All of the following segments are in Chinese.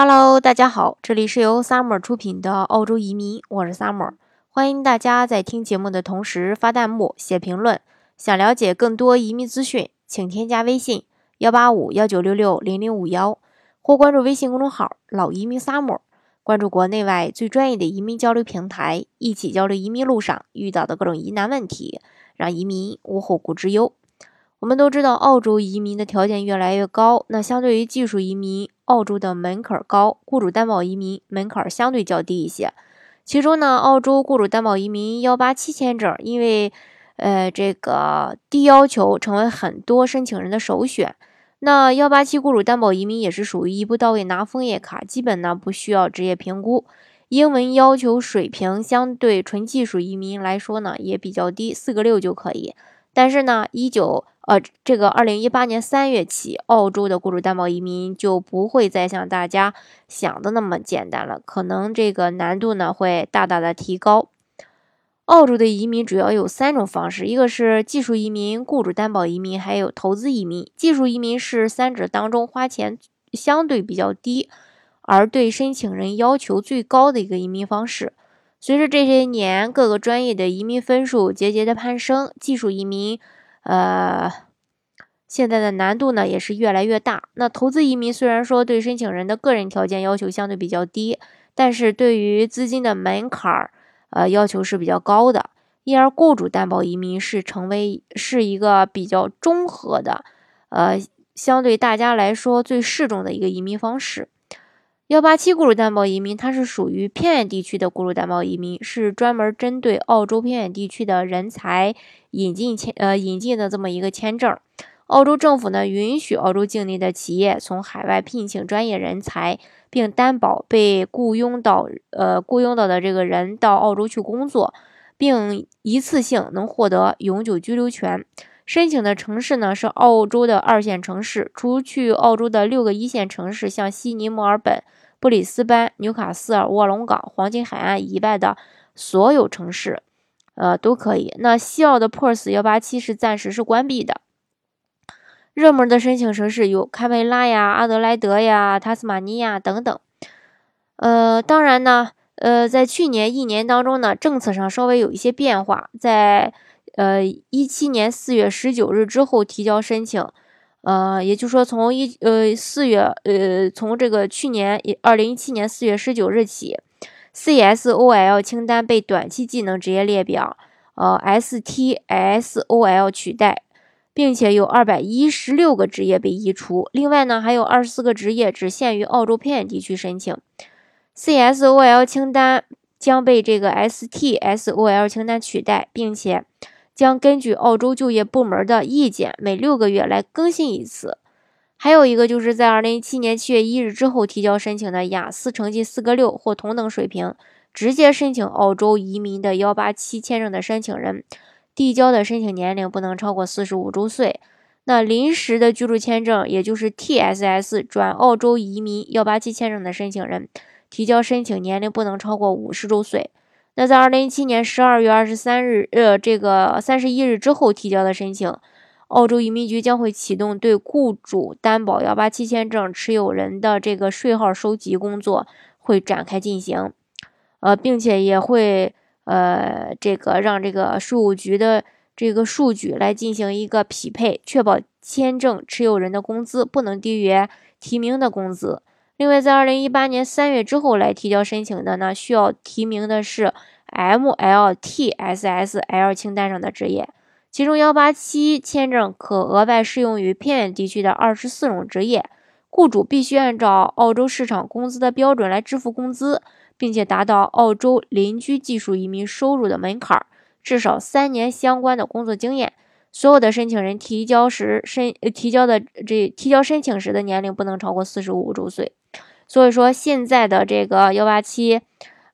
Hello，大家好，这里是由 Summer 出品的澳洲移民，我是 Summer，欢迎大家在听节目的同时发弹幕、写评论。想了解更多移民资讯，请添加微信幺八五幺九六六零零五幺，或关注微信公众号“老移民 Summer”，关注国内外最专业的移民交流平台，一起交流移民路上遇到的各种疑难问题，让移民无后顾之忧。我们都知道，澳洲移民的条件越来越高。那相对于技术移民，澳洲的门槛高；雇主担保移民门槛相对较低一些。其中呢，澳洲雇主担保移民幺八七签证，因为呃这个低要求，成为很多申请人的首选。那幺八七雇主担保移民也是属于一步到位拿枫叶卡，基本呢不需要职业评估，英文要求水平相对纯技术移民来说呢也比较低，四个六就可以。但是呢，一九呃，这个二零一八年三月起，澳洲的雇主担保移民就不会再像大家想的那么简单了，可能这个难度呢会大大的提高。澳洲的移民主要有三种方式，一个是技术移民、雇主担保移民，还有投资移民。技术移民是三者当中花钱相对比较低，而对申请人要求最高的一个移民方式。随着这些年各个专业的移民分数节节的攀升，技术移民，呃，现在的难度呢也是越来越大。那投资移民虽然说对申请人的个人条件要求相对比较低，但是对于资金的门槛儿，呃，要求是比较高的。因而，雇主担保移民是成为是一个比较综合的，呃，相对大家来说最适中的一个移民方式。幺八七雇主担保移民，它是属于偏远地区的雇主担保移民，是专门针对澳洲偏远地区的人才引进签呃引进的这么一个签证。澳洲政府呢允许澳洲境内的企业从海外聘请专业人才，并担保被雇佣到呃雇佣到的这个人到澳洲去工作，并一次性能获得永久居留权。申请的城市呢是澳洲的二线城市，除去澳洲的六个一线城市，像悉尼、墨尔本。布里斯班、纽卡斯尔、卧龙岗、黄金海岸以外的所有城市，呃，都可以。那西澳的 Perth 幺八七是暂时是关闭的。热门的申请城市有堪培拉呀、阿德莱德呀、塔斯马尼亚等等。呃，当然呢，呃，在去年一年当中呢，政策上稍微有一些变化，在呃一七年四月十九日之后提交申请。呃，也就是说，从一呃四月呃，从这个去年二零一七年四月十九日起，CSOL 清单被短期技能职业列表呃 STSOL 取代，并且有二百一十六个职业被移除。另外呢，还有二十四个职业只限于澳洲偏远地区申请。CSOL 清单将被这个 STSOL 清单取代，并且。将根据澳洲就业部门的意见，每六个月来更新一次。还有一个就是在二零一七年七月一日之后提交申请的雅思成绩四个六或同等水平，直接申请澳洲移民的幺八七签证的申请人，递交的申请年龄不能超过四十五周岁。那临时的居住签证，也就是 TSS 转澳洲移民幺八七签证的申请人，提交申请年龄不能超过五十周岁。那在二零一七年十二月二十三日，呃，这个三十一日之后提交的申请，澳洲移民局将会启动对雇主担保幺八七签证持有人的这个税号收集工作会展开进行，呃，并且也会呃，这个让这个税务局的这个数据来进行一个匹配，确保签证持有人的工资不能低于提名的工资。另外，在二零一八年三月之后来提交申请的呢，需要提名的是 MLTSSL 清单上的职业，其中幺八七签证可额外适用于偏远地区的二十四种职业。雇主必须按照澳洲市场工资的标准来支付工资，并且达到澳洲邻居技术移民收入的门槛，至少三年相关的工作经验。所有的申请人提交时申提交的这提交申请时的年龄不能超过四十五周岁。所以说，现在的这个幺八七，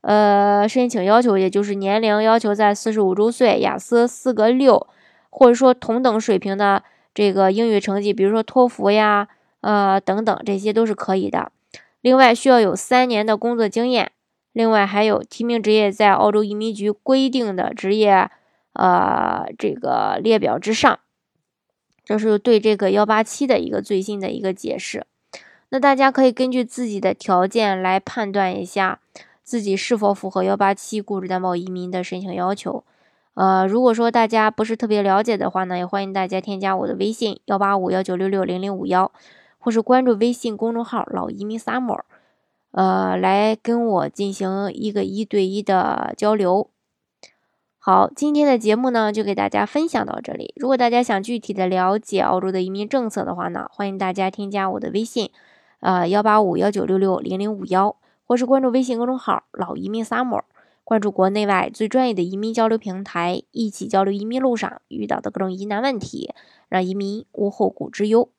呃，申请要求也就是年龄要求在四十五周岁，雅思四个六，或者说同等水平的这个英语成绩，比如说托福呀，呃，等等，这些都是可以的。另外，需要有三年的工作经验。另外，还有提名职业在澳洲移民局规定的职业，呃，这个列表之上。这是对这个幺八七的一个最新的一个解释。那大家可以根据自己的条件来判断一下自己是否符合幺八七雇主担保移民的申请要求。呃，如果说大家不是特别了解的话呢，也欢迎大家添加我的微信幺八五幺九六六零零五幺，或是关注微信公众号“老移民 summer”，呃，来跟我进行一个一对一的交流。好，今天的节目呢就给大家分享到这里。如果大家想具体的了解澳洲的移民政策的话呢，欢迎大家添加我的微信，呃幺八五幺九六六零零五幺，或是关注微信公众号“老移民 summer”。关注国内外最专业的移民交流平台，一起交流移民路上遇到的各种疑难问题，让移民无后顾之忧。